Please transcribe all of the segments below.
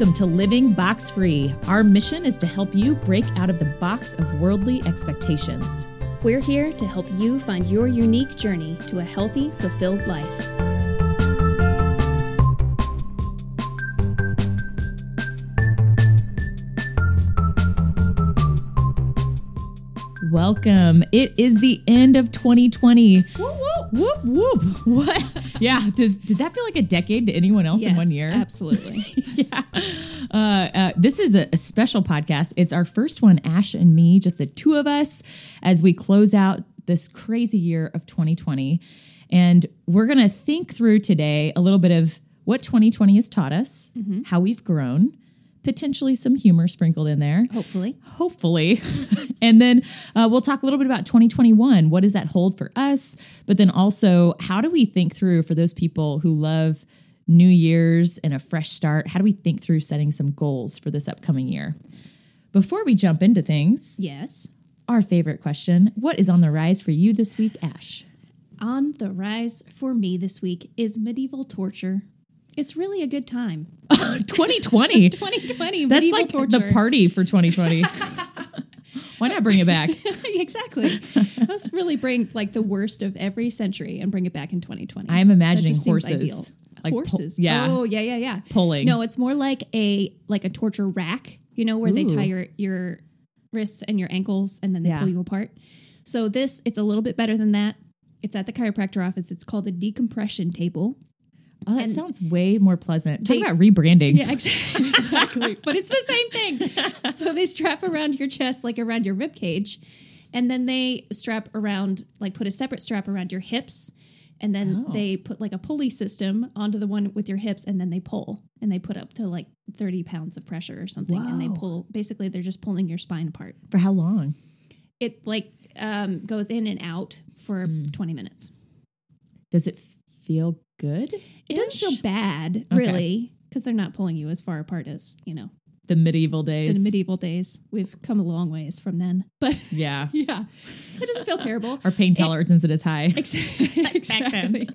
Welcome to Living Box Free. Our mission is to help you break out of the box of worldly expectations. We're here to help you find your unique journey to a healthy, fulfilled life. Welcome. It is the end of 2020. Whoop, whoop, whoop, whoop. What? Yeah. Does did that feel like a decade to anyone else in one year? Absolutely. yeah. Uh, uh, this is a, a special podcast. It's our first one, Ash and me, just the two of us, as we close out this crazy year of 2020. And we're going to think through today a little bit of what 2020 has taught us, how we've grown, potentially some humor sprinkled in there Hopefully. hopefully. and then uh, we'll talk a little bit about 2021. What does that hold for us? But then also, how do we think through for those people who love New Year's and a fresh start? How do we think through setting some goals for this upcoming year? Before we jump into things, Yes. our favorite question What is on the rise for you this week, Ash? On the rise for me this week is medieval torture. It's really a good time. 2020. 2020 That's like torture. the party for 2020. Why not bring it back? exactly. Let's really bring like the worst of every century and bring it back in 2020. I am imagining That just seems horses. Like horses. yeah. Oh, yeah, yeah, yeah. Pulling. No, it's more like a like a torture rack. You know where they tie your your wrists and your ankles and then they Yeah. pull you apart. So this it's a little bit better than that. It's at the chiropractor office. It's called a decompression table. Oh, that And sounds way more pleasant. Talk they- about rebranding. Yeah, exactly. exactly. but it's the same thing. So they strap around your chest like around your rib cage, and then they strap around like put a separate strap around your hips, and then Oh. they put like a pulley system onto the one with your hips, and then they pull, and they put up to like thirty pounds of pressure or something, and they pull. Basically, they're just pulling your spine apart. For how long? It like um, goes in and out for Mm. twenty minutes. Does it feel good? It doesn't feel bad, really, because they're not pulling you as far apart as you know The medieval days. the medieval days. We've come a long ways from then, but yeah. yeah, it doesn't feel terrible. Our pain tolerance isn't as high. Exactly. exactly.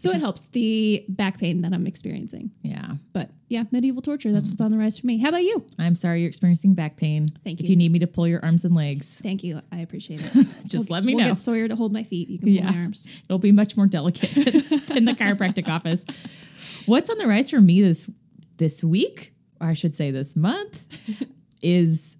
So it helps the back pain that I'm experiencing. Yeah. But yeah, medieval torture, that's what's on the rise for me. How about you? I'm sorry you're experiencing back pain. Thank you. If you. need me to pull your arms and legs, Thank you. I appreciate it. just We'll- let me we'll know. get Sawyer to hold my feet. You can pull Yeah. my arms. It'll be much more delicate in the chiropractic office. What's on the rise for me this this week, or I should say this month, is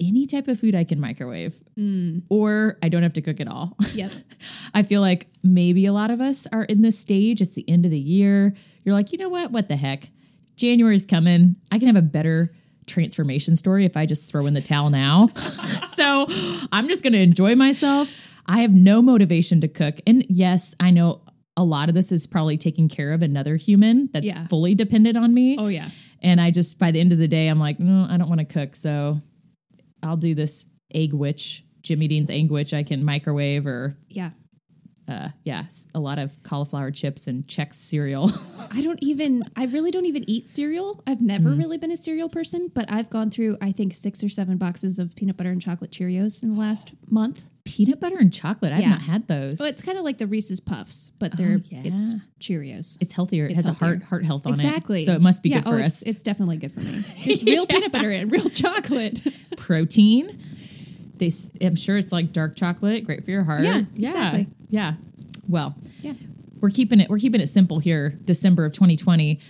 any type of food I can microwave, Mm, or I don't have to cook at all. yep. I feel like maybe a lot of us are in this stage. It's the end of the year. You're like, you know what? What the heck? January's coming. I can have a better transformation story if I just throw in the towel now. so I'm just going to enjoy myself. I have no motivation to cook. And yes, I know a lot of this is probably taking care of another human that's Yeah. fully dependent on me. Oh yeah. And I just, by the end of the day, I'm like, no, I don't want to cook. So I'll do this egg witch, Jimmy Dean's egg witch I can microwave or Yeah. uh yes a lot of cauliflower chips and Chex cereal I don't even I really don't even eat cereal. I've never Mm. really been a cereal person, but I've gone through I think 6 or 7 boxes of peanut butter and chocolate Cheerios in the last month. Peanut butter and chocolate i've Yeah. not had those Oh, it's kind of like the Reese's Puffs, but oh, they're yeah. it's Cheerios. it's healthier it it's has a heart heart health on exactly. it Exactly. so it must be Yeah, good for oh, us It's, it's definitely good for me. It's real peanut butter and real chocolate. protein They, I'm sure it's like dark chocolate great for your heart Yeah, yeah exactly. yeah well Yeah. we're keeping it we're keeping it simple here december of 2020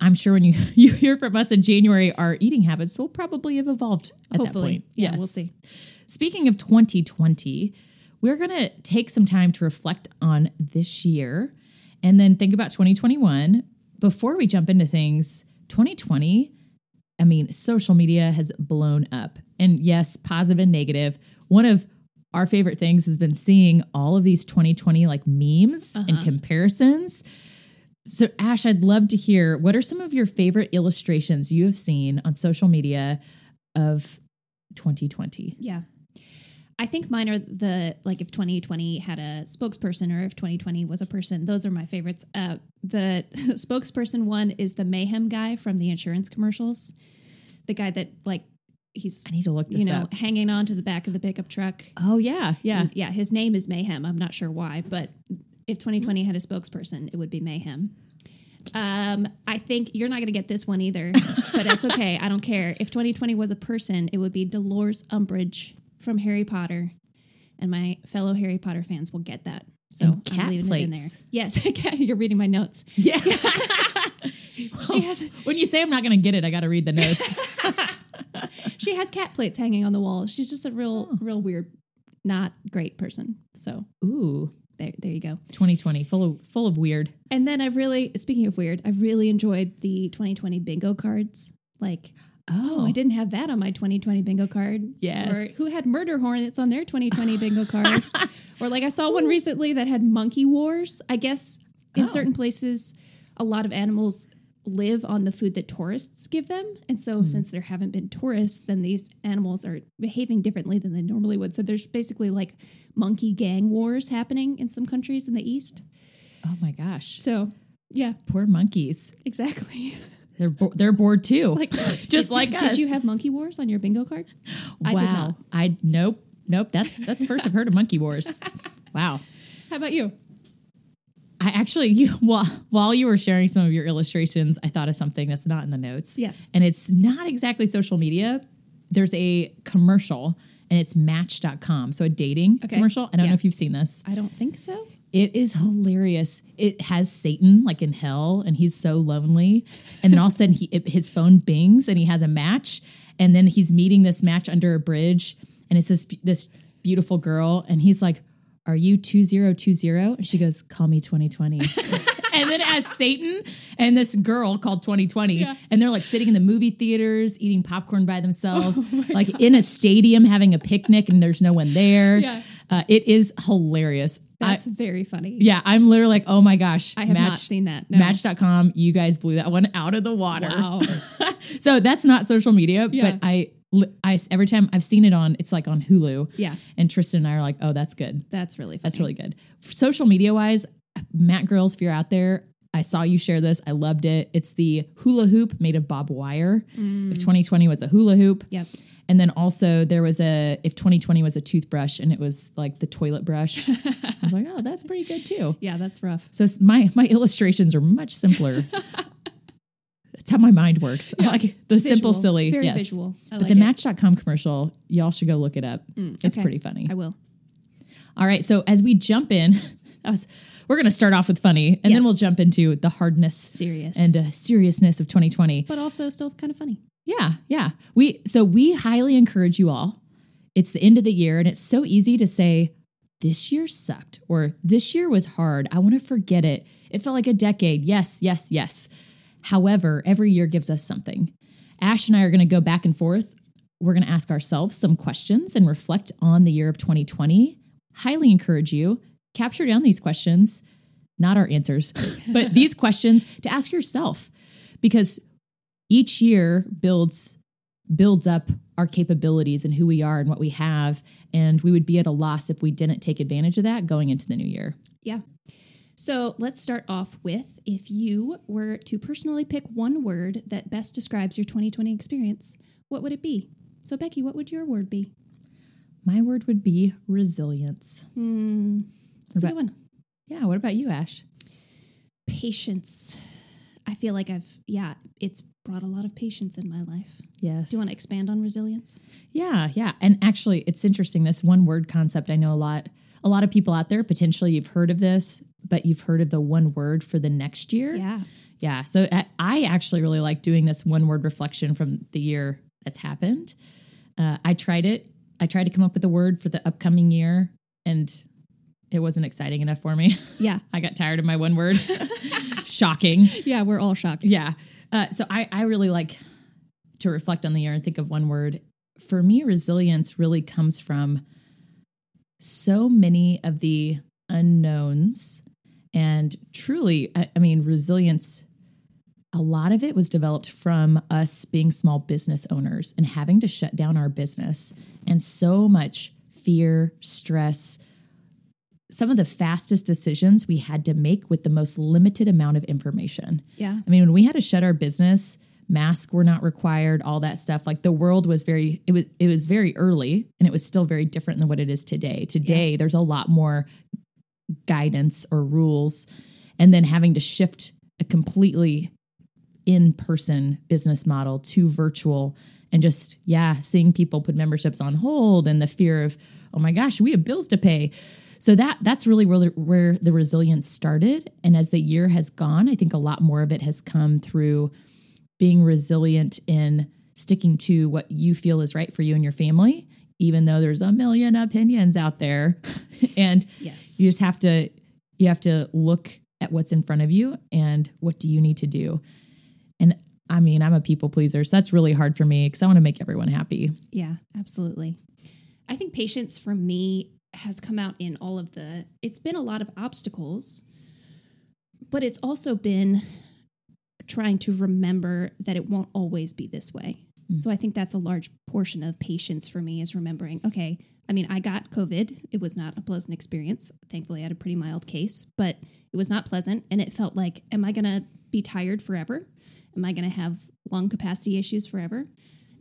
i'm sure when you you hear from us in january our eating habits will probably have evolved at that point Yeah, yes we'll see. Speaking of 2020 we're going to take some time to reflect on this year and then think about 2021 before we jump into things 2020 I mean, social media has blown up. And yes, positive and negative. One of our favorite things has been seeing all of these 2020 like memes and Uh-huh. comparisons. So, Ash, I'd love to hear what are some of your favorite illustrations you have seen on social media of 2020? Yeah. I think mine are the like if 2020 had a spokesperson or if 2020 was a person. Those are my favorites. Uh, the spokesperson one is the mayhem guy from the insurance commercials. The guy that like he's I need to look this you know up. hanging on to the back of the pickup truck. Oh, yeah. Yeah. And, yeah. His name is Mayhem. I'm not sure why, but if 2020 had a spokesperson, it would be Mayhem. Um, I think you're not going to get this one either, but that's okay. I don't care. If 2020 was a person, it would be Dolores Umbridge from Harry Potter, and my fellow Harry Potter fans will get that. So And cat I'm leaving it in there. plates. Yes, you're reading my notes. Yeah. She has when you say I'm not going to get it, I got to read the notes. she has cat plates hanging on the wall. She's just a real, Oh. real weird, not great person. So Ooh, there, there you go. 2020, full of full of weird. And then I've really, speaking of weird, I've really enjoyed the 2020 bingo cards. Like, oh, I didn't have that on my 2020 bingo card. Yes. Or who had murder hornets on their 2020 bingo card? or like I saw one recently that had monkey wars. I guess in Oh. certain places, a lot of animals live on the food that tourists give them. And so Hmm. since there haven't been tourists, then these animals are behaving differently than they normally would. So there's basically like monkey gang wars happening in some countries in the East. Oh my gosh, So yeah, poor monkeys. exactly. They're bo- they're bored too. Like just did, like us. Did you have monkey wars on your bingo card? I wow. did not. I nope nope. That's that's first I've heard of monkey wars. Wow. How about you? I actually you while while you were sharing some of your illustrations, I thought of something that's not in the notes. Yes. And it's not exactly social media. There's a commercial and it's match.com. So a dating Okay. commercial. I don't Yeah. know if you've seen this. I don't think so. It is hilarious. It has Satan like in hell, and he's so lonely. And then all of a sudden, he it, his phone bings, and he has a match. And then he's meeting this match under a bridge, and it's this this beautiful girl, and he's like, "Are you two zero two zero? And she goes, "Call me twenty twenty. and then it has Satan and this girl called 2020. Yeah. And they're like sitting in the movie theaters, eating popcorn by themselves, Oh like in a stadium having a picnic, and there's no one there. Yeah. Uh, it is hilarious. I- That's very funny. yeah, I'm literally like, oh my gosh. I have not seen that. No. Match.com, you guys blew that one out of the water. Wow. so that's not social media, Yeah. but I, I, every time I've seen it on, it's like on Hulu. Yeah. And Tristan and I are like, oh, that's good. That's really funny. That's really good. Social media wise, Matt Girls, if you're out there, I saw you share this. I loved it. It's the hula hoop made of barbed wire. Mm. If 2020 was a hula hoop. Yep. And then also there was a if 2020 was a toothbrush and it was like the toilet brush. I was like, oh, that's pretty good too. Yeah, that's rough. So my my illustrations are much simpler. That's how my mind works. Like the simple, silly. Very yes. visual. I but like the it. Match.com commercial, y'all should go look it up. it's okay. pretty funny. I will. All right. So as we jump in, that was we're gonna start off with funny, and Yes. then we'll jump into the hardness Serious. and uh, seriousness of 2020. but also still kind of funny. Yeah, yeah. We so we highly encourage you all. It's the end of the year and it's so easy to say this year sucked or this year was hard. I want to forget it. It felt like a decade. Yes, yes, yes. However, every year gives us something. Ash and I are going to go back and forth. We're going to ask ourselves some questions and reflect on the year of 2020. Highly encourage you capture down these questions, not our answers, but these questions to ask yourself because each year builds builds up our capabilities and who we are and what we have and we would be at a loss if we didn't take advantage of that going into the new year Yeah. So let's start off with if you were to personally pick one word that best describes your 2020 experience, what would it be? So, Becky, what would your word be? my word would be resilience Hmm. That's a good one. yeah what about you ash Patience. I feel like I've, yeah, it's brought a lot of patience in my life. yes Do you want to expand on resilience? yeah yeah and actually it's interesting this one word concept i know a lot a lot of people out there potentially you've heard of this but you've heard of the one word for the next year Yeah. Yeah. So I, I actually really like doing this one word reflection from the year that's happened. Uh, I tried it. I tried to come up with a word for the upcoming year, and it wasn't exciting enough for me. Yeah. I got tired of my one word. Shocking. Yeah, we're all shocked. Yeah. Uh, so I, I really like to reflect on the year and think of one word. For me, resilience really comes from so many of the unknowns. And truly, I, I mean, resilience, a lot of it was developed from us being small business owners and having to shut down our business and so much fear, stress, some of the fastest decisions we had to make with the most limited amount of information. Yeah. I mean, when we had to shut our business, masks were not required, all that stuff. Like the world was very it was it was very early and it was still very different than what it is today. Today there's a lot more guidance or rules and then having to shift a completely in person business model to virtual and just, yeah, seeing people put memberships on hold and the fear of, oh my gosh, we have bills to pay. So that that's really where the, where the resilience started. And as the year has gone, I think a lot more of it has come through being resilient in sticking to what you feel is right for you and your family, even though there's a million opinions out there. and Yes. you just have to you have to look at what's in front of you and what do you need to do. And I mean, I'm a people pleaser, so that's really hard for me because I want to make everyone happy. Yeah, absolutely. I think patience for me has come out in all of the, it's been a lot of obstacles, but it's also been trying to remember that it won't always be this way. Mm. So I think that's a large portion of patience for me is remembering, okay, I mean, I got COVID. It was not a pleasant experience. Thankfully, I had a pretty mild case, but it was not pleasant. And it felt like, am I going to be tired forever? Am I going to have lung capacity issues forever?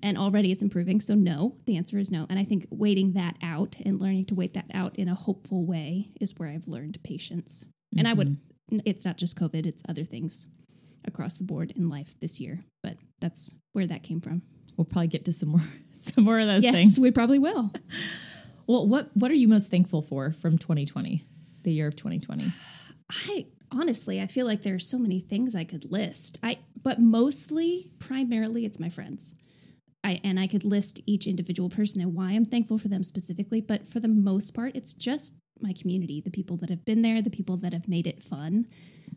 And already it's improving. So, no, the answer is no. And I think waiting that out and learning to wait that out in a hopeful way is where I've learned patience. And I would, mm-hmm. it's not just COVID, it's other things across the board in life this year. But that's where that came from. We'll probably get to some more some more of those yes, things. we probably will. Well, what what are you most thankful for from 2020, the year of 2020? I honestly, I feel like there are so many things I could list. I but mostly, primarily, it's my friends. I and I could list each individual person and why I'm thankful for them specifically. But for the most part, it's just my community, the people that have been there, the people that have made it fun,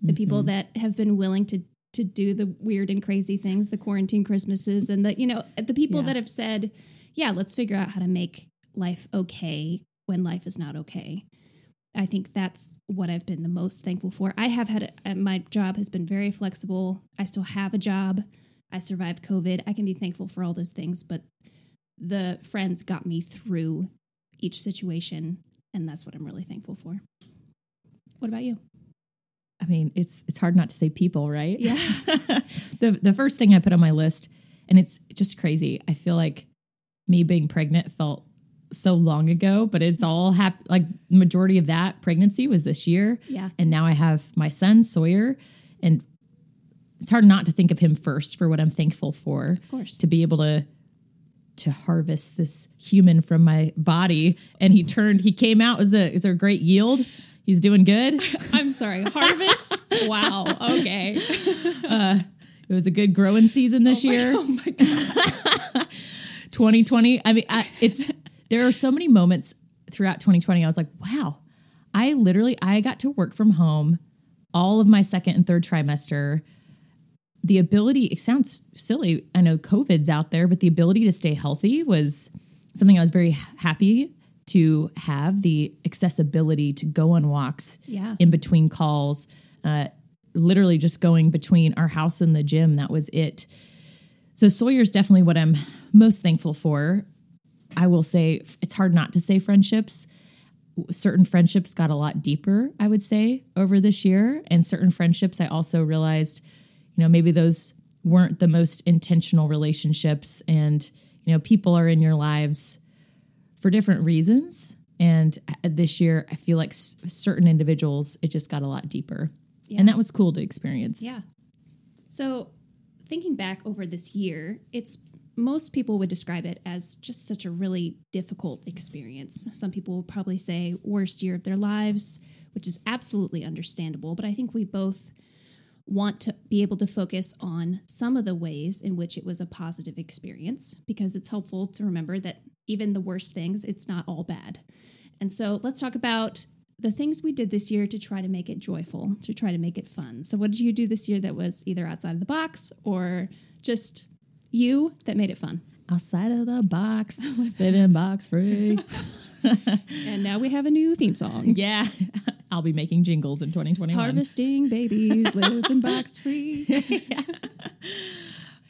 the people mm-hmm. that have been willing to to do the weird and crazy things, the quarantine Christmases, and the you know the people Yeah. that have said, yeah, let's figure out how to make life okay when life is not okay. I think that's what I've been the most thankful for. I have had a, my job has been very flexible. I still have a job. I survived COVID. I can be thankful for all those things, but the friends got me through each situation, and that's what I'm really thankful for. What about you? I mean, it's it's hard not to say people, right? Yeah. the the first thing I put on my list, and it's just crazy. I feel like me being pregnant felt so long ago, but it's mm-hmm. all hap- like the majority of that pregnancy was this year. Yeah. And now I have my son Sawyer, and it's hard not to think of him first for what I'm thankful for. Of course. to be able to to harvest this human from my body and he turned he came out as a is a great yield he's doing good I'm sorry. Harvest? wow. Okay. Uh, it was a good growing season this oh year Oh my god. 2020 i mean I, it's there are so many moments throughout 2020 i was like wow i literally i got to work from home all of my second and third trimester the ability it sounds silly i know covid's out there but the ability to stay healthy was something i was very happy to have the accessibility to go on walks Yeah. in between calls uh, literally just going between our house and the gym that was it. So sawyer's definitely what i'm most thankful for. I will say it's hard not to say friendships. Certain friendships got a lot deeper i would say over this year and certain friendships i also realized you know maybe those weren't the most intentional relationships and you know people are in your lives for different reasons and uh, this year i feel like s- certain individuals it just got a lot deeper and that was cool to experience Yeah. So, thinking back over this year, it's most people would describe it as just such a really difficult experience. Some people will probably say worst year of their lives, which is absolutely understandable, but I think we both want to be able to focus on some of the ways in which it was a positive experience because it's helpful to remember that even the worst things, it's not all bad. And so let's talk about the things we did this year to try to make it joyful, to try to make it fun. So, what did you do this year that was either outside of the box or just you that made it fun? outside of the box living box free And now we have a new theme song. yeah i'll be making jingles in 2021 Harvesting babies, living box free.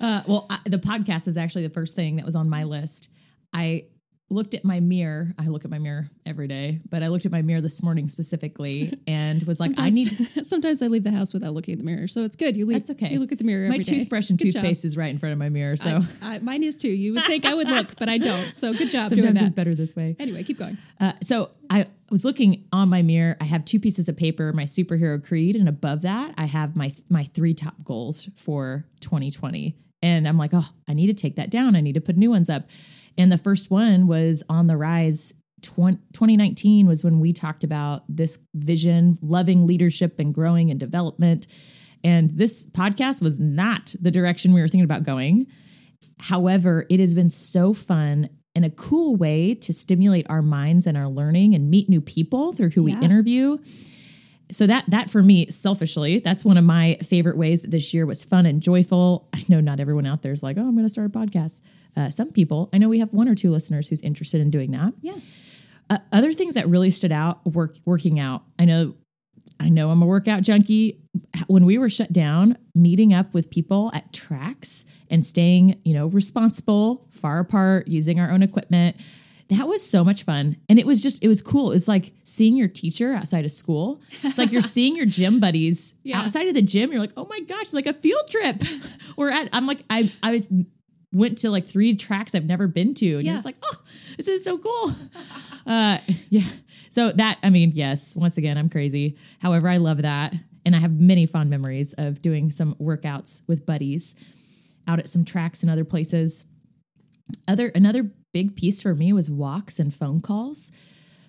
Uh, well, I, the podcast is actually the first thing that was on my list. I looked at my mirror. I look at my mirror every day, but I looked at my mirror this morning specifically and was like, I need Sometimes I leave the house without looking at the mirror, so it's good. You leave. That's okay. You look at the mirror. my every day. toothbrush and Good job. toothpaste is right in front of my mirror. So I, I, mine is too. You would think I would look, but I don't. So good job doing sometimes that. it's better this way. Anyway, keep going. Uh, so I was looking on my mirror. I have two pieces of paper, my superhero creed, and above that, I have my my three top goals for 2020. And I'm like, oh, I need to take that down. I need to put new ones up. And the first one was on the rise. 20, 2019 was when we talked about this vision, loving leadership and growing and development. And this podcast was not the direction we were thinking about going. However, it has been so fun and a cool way to stimulate our minds and our learning and meet new people through who Yeah. we interview. So that that for me, selfishly, that's one of my favorite ways that this year was fun and joyful. I know not everyone out there is like, oh, I'm going to start a podcast. Uh, some people, I know we have one or two listeners who's interested in doing that. Yeah. Uh, other things that really stood out work working out. I know I know I'm a workout junkie. When we were shut down, meeting up with people at tracks and staying, you know, responsible, far apart, using our own equipment. That was so much fun. And it was just, it was cool. It was like seeing your teacher outside of school. It's like you're seeing your gym buddies Yeah. outside of the gym. You're like, oh my gosh, it's like a field trip. or at, I'm like, I, I was, went to like three tracks I've never been to. And Yeah. you're just like, oh, this is so cool. uh, yeah. So that, I mean, yes, once again, I'm crazy. However, I love that. And I have many fond memories of doing some workouts with buddies out at some tracks and other places. Other another big piece for me was walks and phone calls.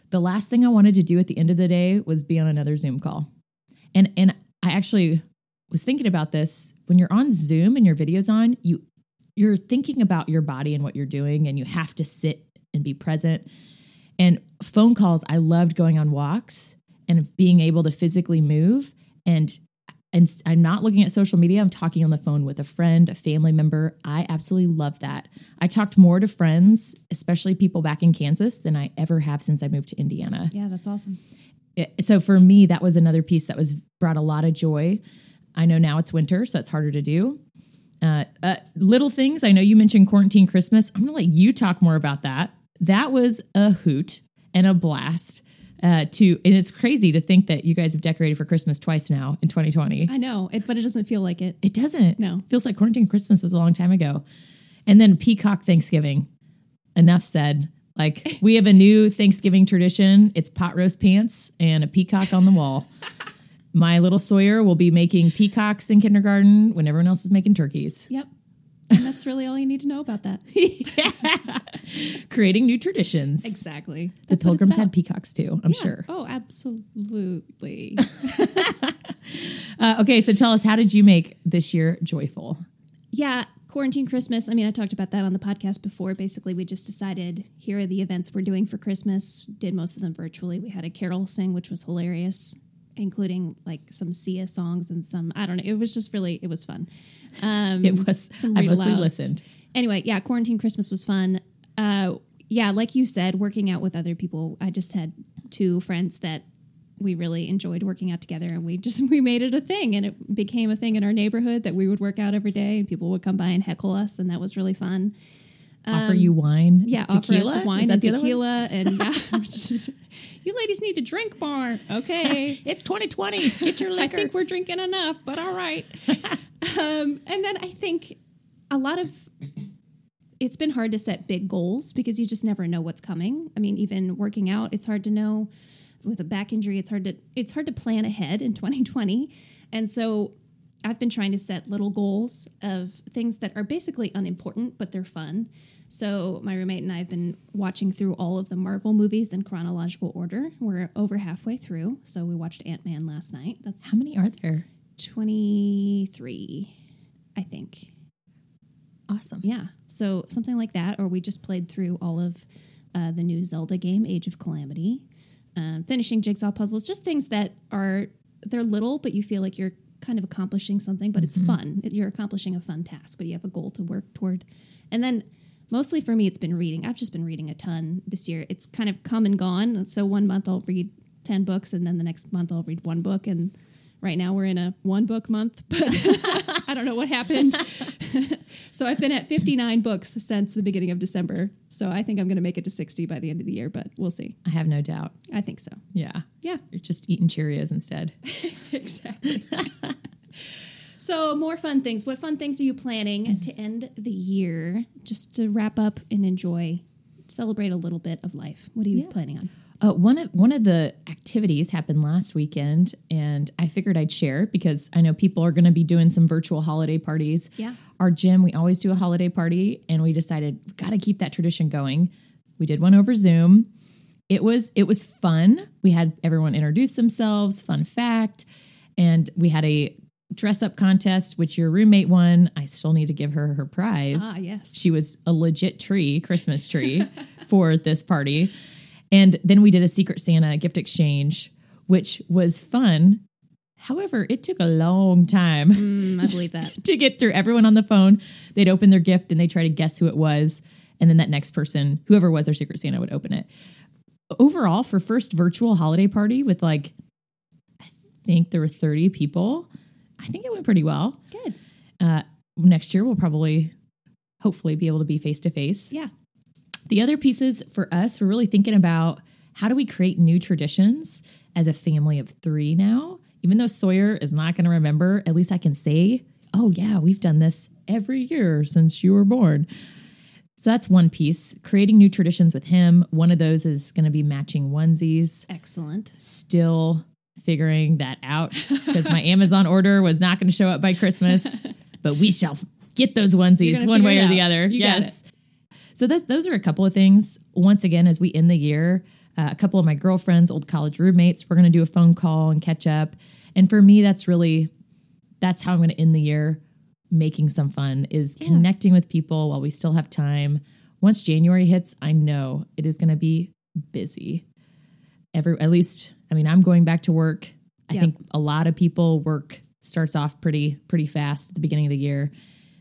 The last thing I wanted to do at the end of the day was be on another Zoom call. And and I actually was thinking about this when you're on Zoom and your video's on, you you're thinking about your body and what you're doing and you have to sit and be present. And phone calls, I loved going on walks and being able to physically move and and I'm not looking at social media. I'm talking on the phone with a friend, a family member. I absolutely love that. I talked more to friends, especially people back in Kansas, than I ever have since I moved to Indiana. Yeah, that's awesome. It- so for me, that was another piece that was brought a lot of joy. I know now it's winter, so it's harder to do. Uh, uh, little things. I know you mentioned quarantine Christmas. I'm going to let you talk more about that. That was a hoot and a blast. Uh, to and it's crazy to think that you guys have decorated for Christmas twice now in 2020. I know, it, but it doesn't feel like it. It doesn't. No. feels like quarantine Christmas was a long time ago. And then Peacock Thanksgiving. Enough said. Like we have a new Thanksgiving tradition. It's pot roast pants and a peacock on the wall. My little Sawyer will be making peacocks in kindergarten when everyone else is making turkeys. Yep. And that's really all you need to know about that. Creating new traditions. Exactly. The That's it's pilgrims had peacocks too, I'm Yeah. sure. Oh, absolutely. Uh, okay, so tell us, how did you make this year joyful? yeah, quarantine Christmas. I mean, I talked about that on the podcast before. Basically, we just decided here are the events we're doing for Christmas. Did most of them virtually. We had a carol sing, which was hilarious, including like some Sia songs and some I don't know. It was just really it was fun. Um, It was, some I mostly listened. Anyway, yeah, quarantine Christmas was fun. Uh, yeah, like you said, working out with other people. I just had two friends that we really enjoyed working out together, and we just we made it a thing, and it became a thing in our neighborhood that we would work out every day, and people would come by and heckle us, and that was really fun. Offer you wine? Um, Yeah, tequila? offer us Is wine and the other one? tequila, and yeah, you ladies need to drink more. Okay, It's 2020. Get your liquor. I think we're drinking enough, but all right. um, and then I think a lot of it's been hard to set big goals because you just never know what's coming. I mean, even working out, it's hard to know. With a back injury, it's hard to it's hard to plan ahead in 2020. And so I've been trying to set little goals of things that are basically unimportant, but they're fun. So my roommate and I have been watching through all of the Marvel movies in chronological order. We're over halfway through. So we watched Ant Man last night. That's How many are there? 23, I think. Awesome. Yeah. So something like that. Or we just played through all of uh, the new Zelda game, Age of Calamity, um, finishing jigsaw puzzles, just things that are, they're little, but you feel like you're kind of accomplishing something, but it's fun. You're accomplishing a fun task, but you have a goal to work toward. And then mostly for me, it's been reading. I've just been reading a ton this year. It's kind of come and gone. So one month I'll read 10 books, and then the next month I'll read one book. And right now we're in a one book month, but I don't know what happened. so I've been at 59 books since the beginning of December. So I think I'm going to make it to 60 by the end of the year, but we'll see. I have no doubt. I think so. Yeah. Yeah, You're just eating Cheerios instead. exactly. So more fun things. What fun things are you planning to end the year? Just to wrap up and enjoy, celebrate a little bit of life. What are you Yeah. planning on? Uh, one of one of the activities happened last weekend, and I figured I'd share because I know people are going to be doing some virtual holiday parties. Yeah. Our gym, we always do a holiday party, and we decided we got to keep that tradition going. We did one over Zoom. It was it was fun. We had everyone introduce themselves, fun fact, and we had a dress up contest, which your roommate won. I still need to give her her prize. Ah, yes. She was a legit tree, Christmas tree for this party. And then we did a Secret Santa gift exchange, which was fun. However, it took a long time Mm, I believe that. to get through everyone on the phone. They'd open their gift and they try to guess who it was. And then that next person, whoever was their Secret Santa, would open it. Overall, for first virtual holiday party with like, I think there were 30 people, I think it went pretty well. Good. Uh, next year, we'll probably, hopefully, be able to be face to face. Yeah. The other pieces for us, we're really thinking about how do we create new traditions as a family of three now? Even though Sawyer is not going to remember, at least I can say, oh, yeah, we've done this every year since you were born. So that's one piece. Creating new traditions with him. One of those is going to be matching onesies. Excellent. Still figuring that out because my Amazon order was not going to show up by Christmas, but we shall get those onesies one way or the other. You yes. So that's, those are a couple of things. Once again, as we end the year, uh, a couple of my girlfriends, old college roommates, we're going to do a phone call and catch up. And for me, that's really that's how I'm going to end the year making some fun is Yeah. connecting with people while we still have time. Once January hits, I know it is going to be busy. Every at least, I mean, I'm going back to work. I Yep. think a lot of people work starts off pretty pretty fast at the beginning of the year.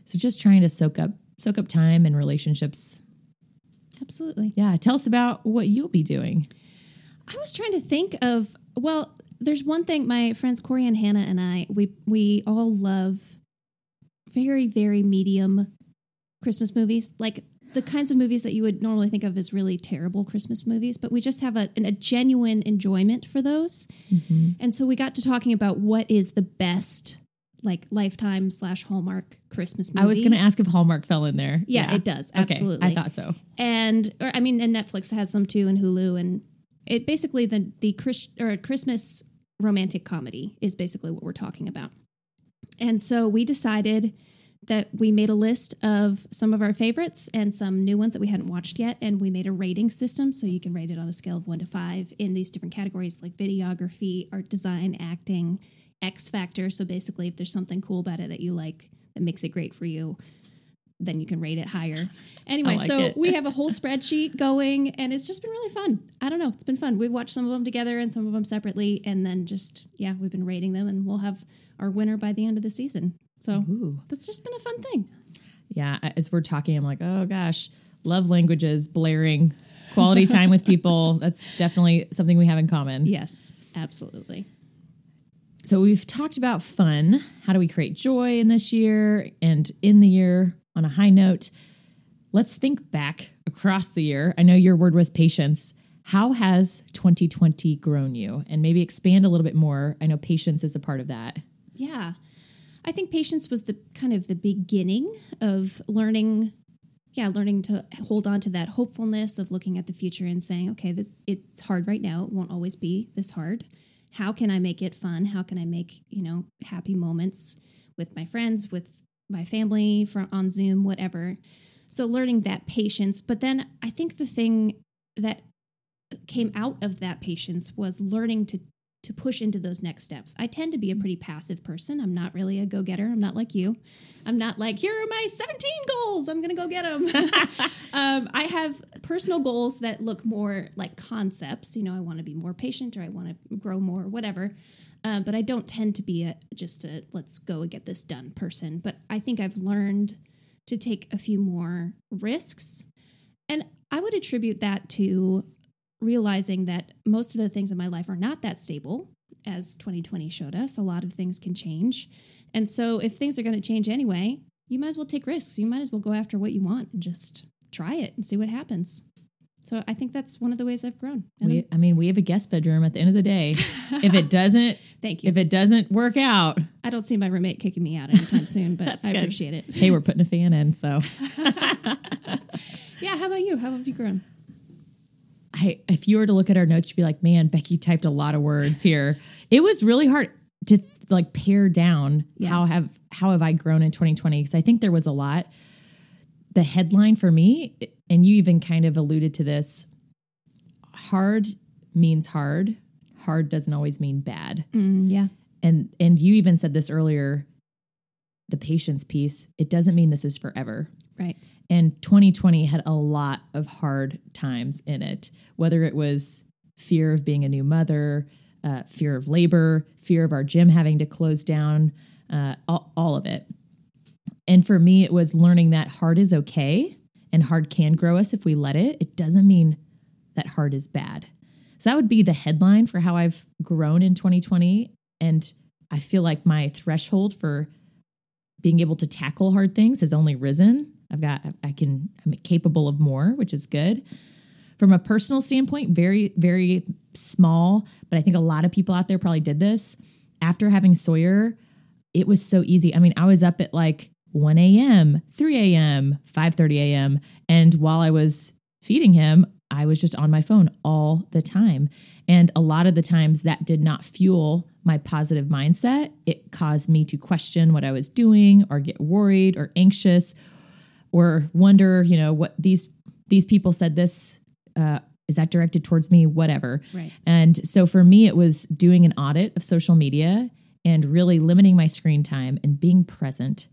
So just trying to soak up soak up time and relationships. Absolutely. Yeah, tell us about what you'll be doing. I was trying to think of well, there's one thing my friends Corey and Hannah and I we we all love very very medium Christmas movies like the kinds of movies that you would normally think of as really terrible Christmas movies, but we just have a, a genuine enjoyment for those. Mm-hmm. And so we got to talking about what is the best like lifetime slash Hallmark Christmas movie. I was going to ask if Hallmark fell in there. Yeah, it does. Okay, Absolutely. I thought so. and or I mean, and Netflix has some too, and Hulu, and it basically the the Chris, or Christmas romantic comedy is basically what we're talking about. And so we decided that we made a list of some of our favorites and some new ones that we hadn't watched yet, and we made a rating system so you can rate it on a scale of one to five in these different categories like videography, art design, acting, X factor. So basically, if there's something cool about it that you like that makes it great for you, then you can rate it higher. Anyway, like so we have a whole spreadsheet going, and it's just been really fun. I don't know, it's been fun. We've watched some of them together and some of them separately, and then just yeah, we've been rating them, and we'll have our winner by the end of the season. So Ooh. that's just been a fun thing. Yeah, as we're talking, I'm like, oh gosh, love languages, blaring, quality time with people. That's definitely something we have in common. Yes, absolutely. So we've talked about fun. How do we create joy in this year and in the year on a high note? Let's think back across the year. I know your word was patience. How has 2020 grown you? And maybe expand a little bit more. I know patience is a part of that. Yeah. I think patience was the kind of the beginning of learning yeah, learning to hold on to that hopefulness of looking at the future and saying, okay, this it's hard right now. It won't always be this hard. How can I make it fun? How can I make, you know, happy moments with my friends, with my family from on Zoom, whatever. So learning that patience, but then I think the thing that came out of that patience was learning to to push into those next steps. I tend to be a pretty passive person. I'm not really a go-getter. I'm not like you. I'm not like, here are my 17 goals. I'm going to go get them. um, I have personal goals that look more like concepts. You know, I want to be more patient or I want to grow more, whatever. Uh, but I don't tend to be a just a let's go and get this done person. But I think I've learned to take a few more risks. And I would attribute that to realizing that most of the things in my life are not that stable, as 2020 showed us. A lot of things can change. And so if things are going to change anyway, you might as well take risks. You might as well go after what you want and just try it and see what happens. So I think that's one of the ways I've grown. We, I mean, we have a guest bedroom at the end of the day. if it doesn't, thank you. if it doesn't work out, I don't see my roommate kicking me out anytime soon, but I good. appreciate it. hey, we're putting a fan in. So Yeah, how about you? How have you grown? I, if you were to look at our notes, you'd be like, man, Becky typed a lot of words here. It was really hard to like pare down Yeah. how have how have I grown in 2020? Because I think there was a lot. The headline for me, and you even kind of alluded to this, hard means hard. Hard doesn't always mean bad. Mm, yeah. And and you even said this earlier, the patience piece, it doesn't mean this is forever. Right. And 2020 had a lot of hard times in it, whether it was fear of being a new mother, uh, fear of labor, fear of our gym having to close down, uh, all, all of it. And for me, it was learning that hard is okay and hard can grow us if we let it. It doesn't mean that hard is bad. So that would be the headline for how I've grown in 2020. And I feel like my threshold for being able to tackle hard things has only risen. I've got, I can, I'm capable of more, which is good. From a personal standpoint, very, very small, but I think a lot of people out there probably did this. After having Sawyer, it was so easy. I mean, I was up at like 1 a.m., 3 a.m., 5:30 a.m. And while I was feeding him, I was just on my phone all the time. And a lot of the times that did not fuel my positive mindset. It caused me to question what I was doing or get worried or anxious or wonder, you know, what these these people said this uh, is that directed towards me, whatever. Right. And so for me, it was doing an audit of social media and really limiting my screen time and being present,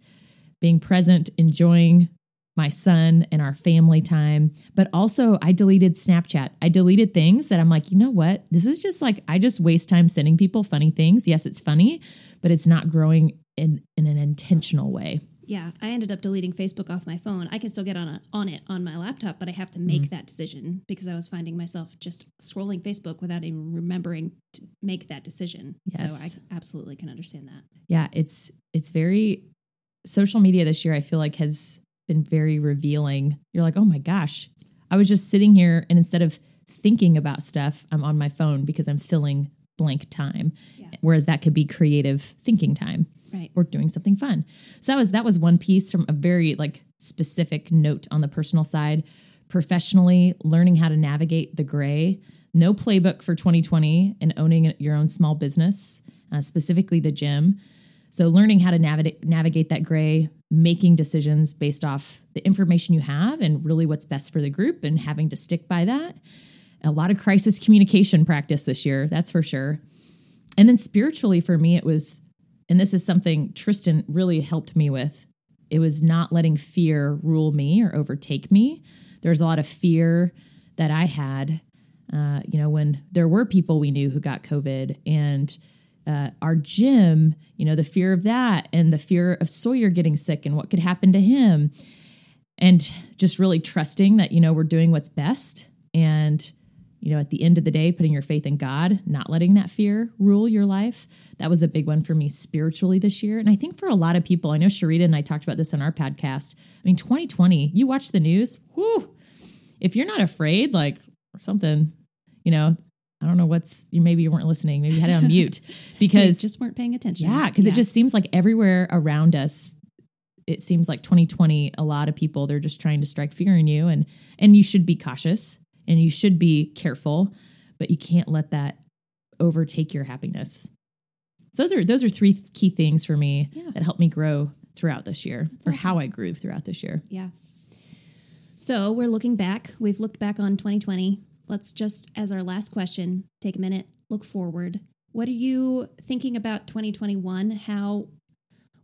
being present, enjoying my son and our family time. But also, I deleted Snapchat. I deleted things that I'm like, you know what? This is just like, I just waste time sending people funny things. Yes, it's funny, but it's not growing in, in an intentional way. Yeah, I ended up deleting Facebook off my phone. I can still get on a, on it on my laptop, but I have to make Mm-hmm. that decision because I was finding myself just scrolling Facebook without even remembering to make that decision. So I absolutely can understand that. yeah it's it's very social media this year i feel like has been very revealing you're like oh my gosh i was just sitting here and instead of thinking about stuff i'm on my phone because i'm filling blank time Yeah. whereas that could be creative thinking time Right. or doing something fun so that was that was one piece from a very like specific note on the personal side professionally learning how to navigate the gray no playbook for 2020 and owning your own small business uh, specifically the gym so learning how to navigate navigate that gray, making decisions based off the information you have and really what's best for the group and having to stick by that. A lot of crisis communication practice this year, that's for sure. And then spiritually for me it was and this is something Tristan really helped me with. It was not letting fear rule me or overtake me. There's a lot of fear that I had uh, you know, when there were people we knew who got COVID and uh, our gym, you know, the fear of that and the fear of Sawyer getting sick and what could happen to him. And just really trusting that, you know, we're doing what's best. And, you know, at the end of the day, putting your faith in God, not letting that fear rule your life. That was a big one for me spiritually this year. And I think for a lot of people, I know Sharita and I talked about this on our podcast. I mean, 2020, you watch the news, whew, if you're not afraid, like or something, you know, I don't know what's you maybe you weren't listening, maybe you had it on mute because just weren't paying attention. yeah, because it just seems like everywhere around us, it seems like 2020, a lot of people they're just trying to strike fear in you, and and you should be cautious and you should be careful, but you can't let that overtake your happiness. So those are those are three key things for me Yeah. that helped me grow throughout this year, That's or awesome. how I grew throughout this year. Yeah. So we're looking back. We've looked back on 2020. Let's just, as our last question, take a minute, look forward. What are you thinking about 2021? How,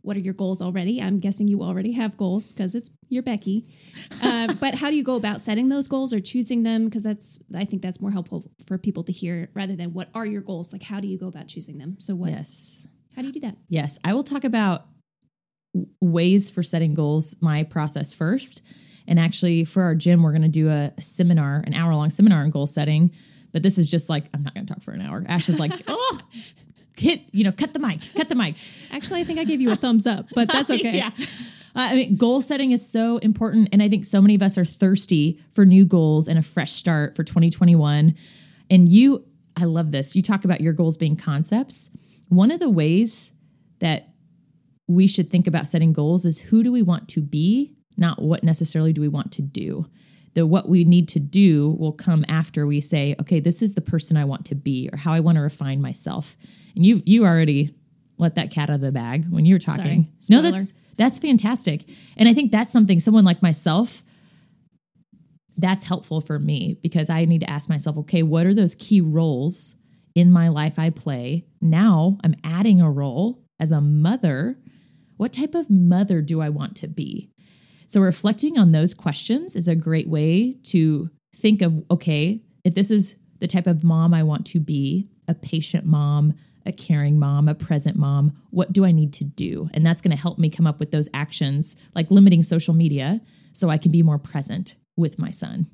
what are your goals already? I'm guessing you already have goals because it's you're Becky. Uh, but how do you go about setting those goals or choosing them? Because that's, I think that's more helpful for people to hear rather than what are your goals? Like, how do you go about choosing them? So, what, Yes. how do you do that? Yes, I will talk about ways for setting goals, my process first. And actually, for our gym, we're going to do a, a seminar, an hour long seminar on goal setting. But this is just like, I'm not going to talk for an hour. Ash is like, oh, hit, you know, cut the mic, cut the mic. Actually, I think I gave you a thumbs up, but that's okay. yeah. Uh, I mean, goal setting is so important. And I think so many of us are thirsty for new goals and a fresh start for 2021. And you, I love this. You talk about your goals being concepts. One of the ways that we should think about setting goals is who do we want to be, not what necessarily do we want to do. The what we need to do will come after we say, okay, this is the person I want to be or how I want to refine myself. And you you already let that cat out of the bag when you were talking. No, that's that's fantastic. And I think that's something someone like myself that's helpful for me because I need to ask myself, okay, what are those key roles in my life I play? Now I'm adding a role as a mother. What type of mother do I want to be? So, reflecting on those questions is a great way to think of okay, if this is the type of mom I want to be, a patient mom, a caring mom, a present mom, what do I need to do? And that's going to help me come up with those actions like limiting social media so I can be more present with my son.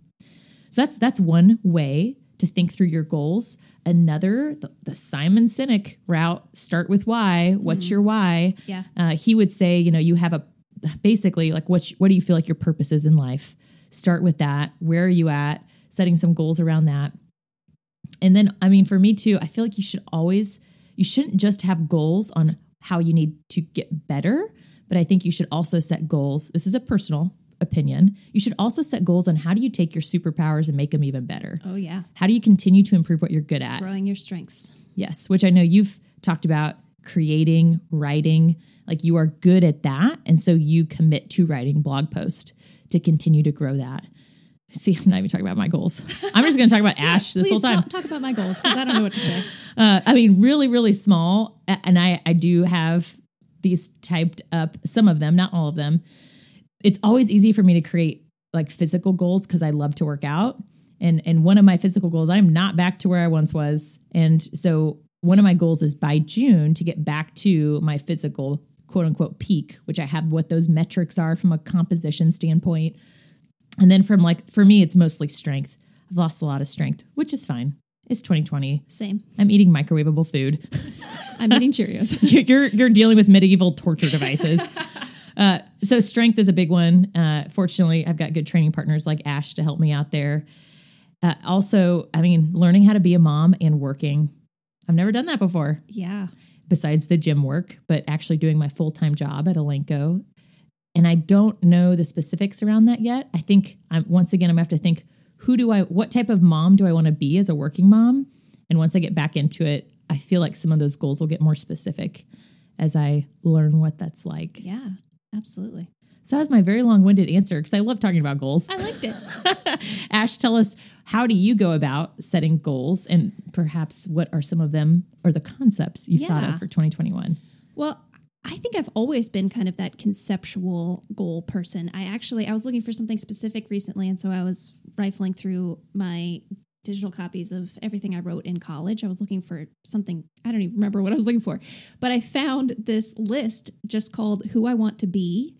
So that's that's one way to think through your goals. Another, the, the Simon Sinek route, start with why. What's your why? Yeah. Uh, he would say, you know, you have a basically like what what do you feel like your purpose is in life? Start with that. Where are you at? Setting some goals around that. And then, I mean, for me too, I feel like you should always you shouldn't just have goals on how you need to get better, but I think you should also set goals. This is a personal opinion. You should also set goals on how do you take your superpowers and make them even better? Oh, yeah. How do you continue to improve what you're good at? Growing your strengths. Yes, which I know you've talked about creating, writing, like you are good at that. And so you commit to writing blog posts to continue to grow that. See, I'm not even talking about my goals. I'm just going to talk about Ash this whole time. Talk, talk about my goals because I don't know what to say. Uh, I mean, really, really small. And I, I do have these typed up, some of them, not all of them. It's always easy for me to create like physical goals because I love to work out. And, and one of my physical goals, I'm not back to where I once was. And so one of my goals is by June to get back to my physical quote unquote peak, which I have what those metrics are from a composition standpoint. And then from like, for me, it's mostly strength. I've lost a lot of strength, which is fine. It's 2020. Same. I'm eating microwavable food. I'm eating Cheerios. you're, you're dealing with medieval torture devices. uh, so strength is a big one. Uh, fortunately, I've got good training partners like Ash to help me out there. Uh, also, I mean, learning how to be a mom and working. I've never done that before, yeah. Besides the gym work, but actually doing my full time job at Elanco. And I don't know the specifics around that yet. I think I'm once again I'm gonna have to think who do I what type of mom do I want to be as a working mom? And once I get back into it, I feel like some of those goals will get more specific as I learn what that's like. Yeah. Absolutely. So that was my very long-winded answer because I love talking about goals. I liked it. Ash, tell us how do you go about setting goals and perhaps what are some of them or the concepts you've thought of for 2021? Well, I think I've always been kind of that conceptual goal person. I actually I was looking for something specific recently and so I was rifling through my digital copies of everything I wrote in college. I was looking for something I don't even remember what I was looking for. But I found this list just called Who I Want to Be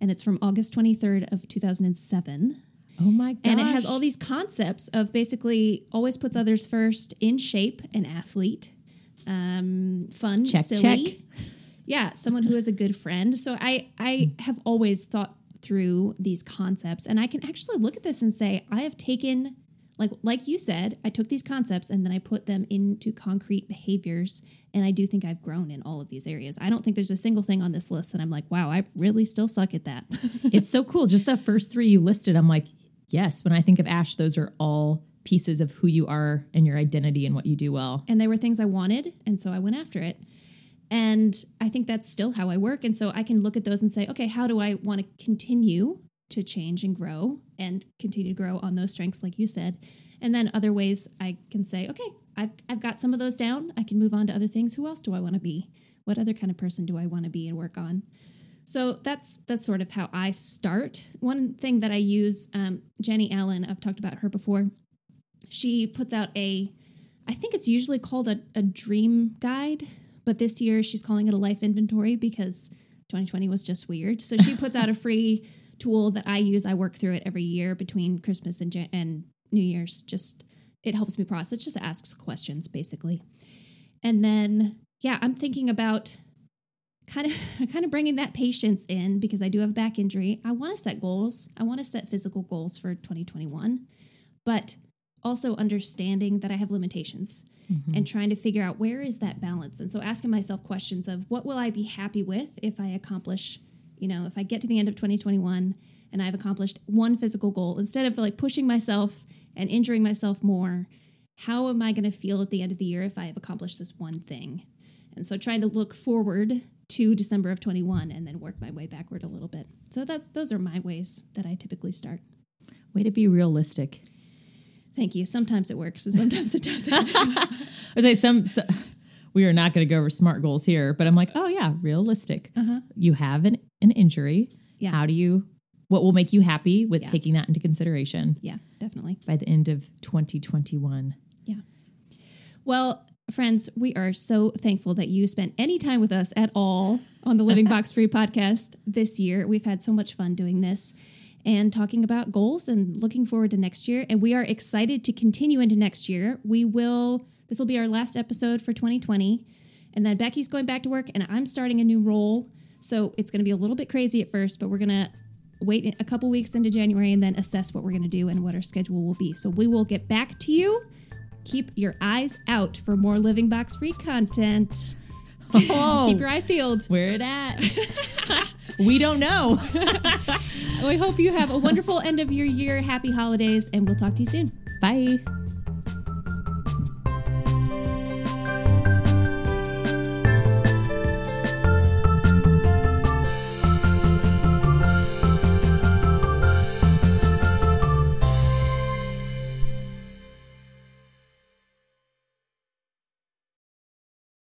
and it's from August 23rd of 2007 Oh my gosh. and it has all these concepts of basically always puts others first, in shape, an athlete, um, fun, Check, silly. check. Yeah, someone who is a good friend. So I I have always thought through these concepts, and I can actually look at this and say I have taken like like you said, I took these concepts and then I put them into concrete behaviors, and I do think I've grown in all of these areas. I don't think there's a single thing on this list that I'm like, wow, I really still suck at that. it's so cool. Just the first three you listed, I'm like, yes. When I think of Ash, those are all pieces of who you are and your identity and what you do well. and they were things I wanted, and so I went after it. And I think that's still how I work. And so I can look at those and say, okay, how do I want to continue to change and grow and continue to grow on those strengths, like you said? And then other ways I can say, okay, I've, I've got some of those down. I can move on to other things. Who else do I want to be? What other kind of person do I want to be and work on? So that's that's sort of how I start. One thing that I use, um, Jennie Allen, I've talked about her before. She puts out a, I think it's usually called a, a dream guide, but this year she's calling it a life inventory because 2020 was just weird. So she puts out a free tool that I use. I work through it every year between Christmas and Jan- and New Year's. Just it helps me process. It Just asks questions basically, and then yeah, I'm thinking about kind of kind of bringing that patience in because I do have a back injury. I want to set goals. I want to set physical goals for 2021, but also understanding that I have limitations Mm-hmm. and trying to figure out where is that balance. And so asking myself questions of what will I be happy with if I accomplish, you know, if I get to the end of 2021 and I've accomplished one physical goal instead of like pushing myself and injuring myself more, how am I going to feel at the end of the year if I have accomplished this one thing? And so trying to look forward to December of 21 and then work my way backward a little bit. So that's those are my ways that I typically start. Way to be realistic. Thank you. Sometimes it works and sometimes it doesn't. I say some, so, we are not going to go over smart goals here, but I'm like, oh yeah, realistic. uh-huh. You have an, an injury. Yeah. How do you, what will make you happy with Yeah. taking that into consideration Yeah, definitely. by the end of 2021? Yeah. Well, friends, we are so thankful that you spent any time with us at all on the Living Box Free podcast this year. We've had so much fun doing this and talking about goals and looking forward to next year. And we are excited to continue into next year. We will, this will be our last episode for 2020. And then Becky's going back to work and I'm starting a new role. So it's going to be a little bit crazy at first, but we're going to wait a couple weeks into January and then assess what we're going to do and what our schedule will be. So we will get back to you. Keep your eyes out for more Living Box free content. Oh, Keep your eyes peeled. where it at? we don't know. We hope you have a wonderful end of your year. Happy holidays, and we'll talk to you soon. Bye.